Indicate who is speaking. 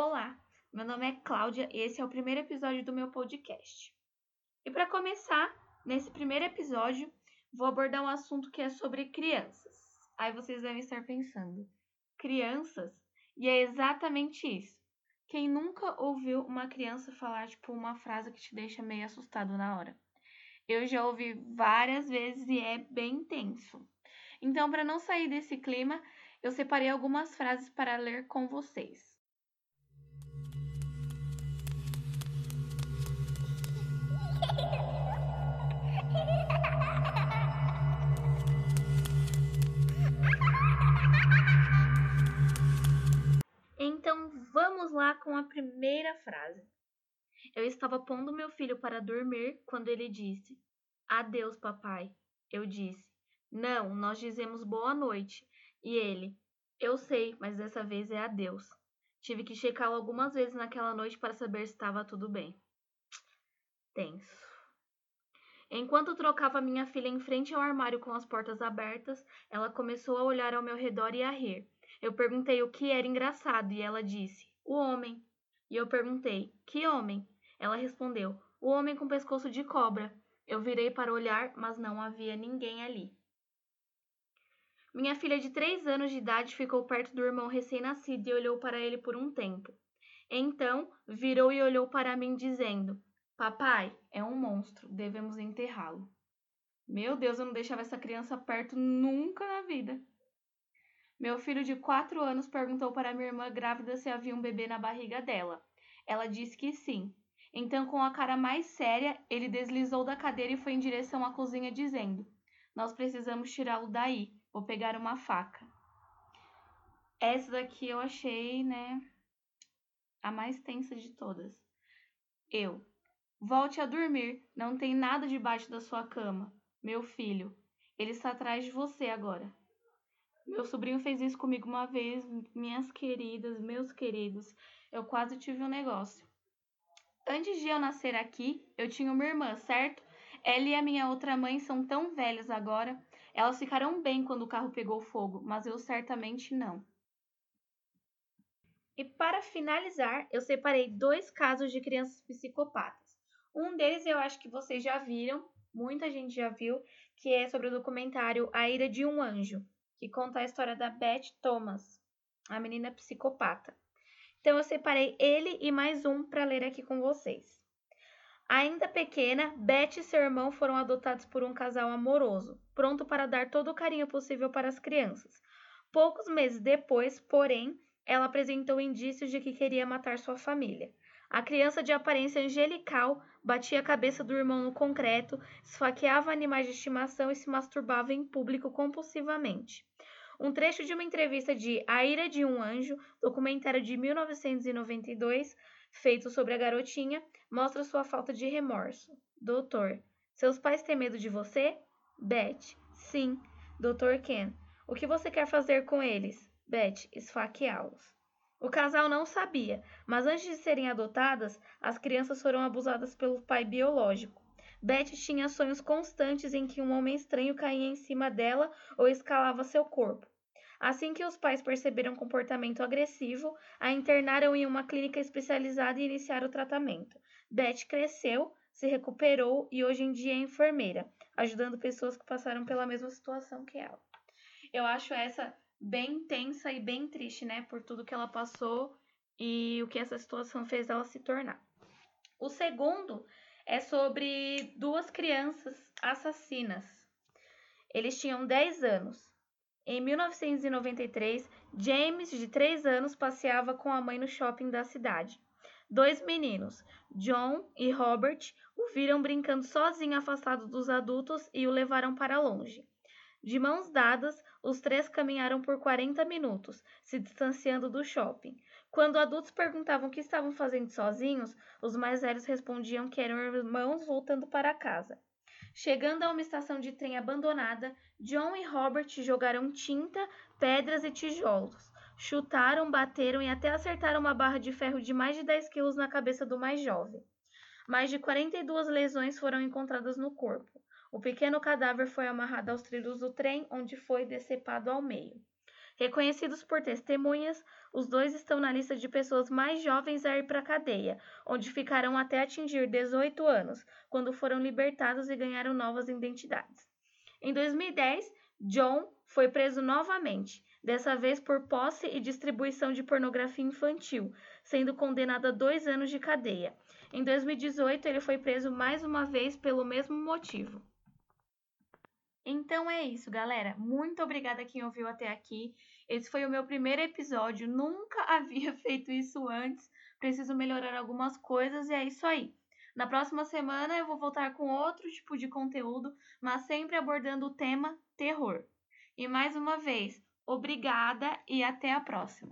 Speaker 1: Olá, meu nome é Cláudia e esse é o primeiro episódio do meu podcast. E para começar, nesse primeiro episódio, vou abordar um assunto que é sobre crianças. Aí vocês devem estar pensando, crianças? E é exatamente isso. Quem nunca ouviu uma criança falar tipo uma frase que te deixa meio assustado na hora? Eu já ouvi várias vezes e é bem tenso. Então, para não sair desse clima, eu separei algumas frases para ler com vocês. Vamos lá com a primeira frase. Eu estava pondo meu filho para dormir quando ele disse: Adeus, papai. Eu disse: Não, nós dizemos boa noite. E ele: Eu sei, mas dessa vez é adeus. Tive que checá-lo algumas vezes naquela noite para saber se estava tudo bem. Tenso. Enquanto trocava minha filha em frente ao armário com as portas abertas, ela começou a olhar ao meu redor e a rir. Eu perguntei o que era engraçado e ela disse: O homem. E eu perguntei: Que homem? Ela respondeu: O homem com pescoço de cobra. Eu virei para olhar, mas não havia ninguém ali. Minha filha de três anos de idade ficou perto do irmão recém-nascido e olhou para ele por um tempo. Então, virou e olhou para mim, dizendo: Papai, é um monstro, devemos enterrá-lo. Meu Deus, eu não deixava essa criança perto nunca na vida. Meu filho de quatro anos perguntou para minha irmã grávida se havia um bebê na barriga dela. Ela disse que sim. Então, com a cara mais séria, ele deslizou da cadeira e foi em direção à cozinha, dizendo: Nós precisamos tirá-lo daí. Vou pegar uma faca. Essa daqui eu achei, né, a mais tensa de todas. Eu, Volte a dormir, não tem nada debaixo da sua cama. Meu filho, ele está atrás de você agora. Meu sobrinho fez isso comigo uma vez, minhas queridas, meus queridos. Eu quase tive um negócio. Antes de eu nascer aqui, eu tinha uma irmã, certo? Ela e a minha outra mãe são tão velhas agora. Elas ficaram bem quando o carro pegou fogo, mas eu certamente não. E para finalizar, eu separei dois casos de crianças psicopatas. Um deles eu acho que vocês já viram, muita gente já viu, que é sobre o documentário A Ira de um Anjo, que conta a história da Beth Thomas, a menina psicopata. Então eu separei ele e mais um para ler aqui com vocês. Ainda pequena, Beth e seu irmão foram adotados por um casal amoroso, pronto para dar todo o carinho possível para as crianças. Poucos meses depois, porém, ela apresentou indícios de que queria matar sua família. A criança de aparência angelical batia a cabeça do irmão no concreto, esfaqueava animais de estimação e se masturbava em público compulsivamente. Um trecho de uma entrevista de A Ira de um Anjo, documentário de 1992, feito sobre a garotinha, mostra sua falta de remorso. Doutor, seus pais têm medo de você? Beth, sim. Doutor Ken, o que você quer fazer com eles? Beth, esfaqueá-los. O casal não sabia, mas antes de serem adotadas, as crianças foram abusadas pelo pai biológico. Beth tinha sonhos constantes em que um homem estranho caía em cima dela ou escalava seu corpo. Assim que os pais perceberam comportamento agressivo, a internaram em uma clínica especializada e iniciaram o tratamento. Beth cresceu, se recuperou e hoje em dia é enfermeira, ajudando pessoas que passaram pela mesma situação que ela. Eu acho essa bem tensa e bem triste, né, por tudo que ela passou e o que essa situação fez ela se tornar. O segundo é sobre duas crianças assassinas. Eles tinham 10 anos. Em 1993, James, de 3 anos, passeava com a mãe no shopping da cidade. Dois meninos, John e Robert, o viram brincando sozinho afastado dos adultos e o levaram para longe. De mãos dadas, os três caminharam por 40 minutos, se distanciando do shopping. Quando adultos perguntavam o que estavam fazendo sozinhos, os mais velhos respondiam que eram irmãos voltando para casa. Chegando a uma estação de trem abandonada, John e Robert jogaram tinta, pedras e tijolos. Chutaram, bateram e até acertaram uma barra de ferro de mais de 10 quilos na cabeça do mais jovem. Mais de 42 lesões foram encontradas no corpo. O pequeno cadáver foi amarrado aos trilhos do trem, onde foi decepado ao meio. Reconhecidos por testemunhas, os dois estão na lista de pessoas mais jovens a ir para a cadeia, onde ficarão até atingir 18 anos, quando foram libertados e ganharam novas identidades. Em 2010, John foi preso novamente, dessa vez por posse e distribuição de pornografia infantil, sendo condenado a dois anos de cadeia. Em 2018, ele foi preso mais uma vez pelo mesmo motivo. Então é isso, galera. Muito obrigada quem ouviu até aqui. Esse foi o meu primeiro episódio. Nunca havia feito isso antes. Preciso melhorar algumas coisas e é isso aí. Na próxima semana eu vou voltar com outro tipo de conteúdo, mas sempre abordando o tema terror. E mais uma vez, obrigada e até a próxima.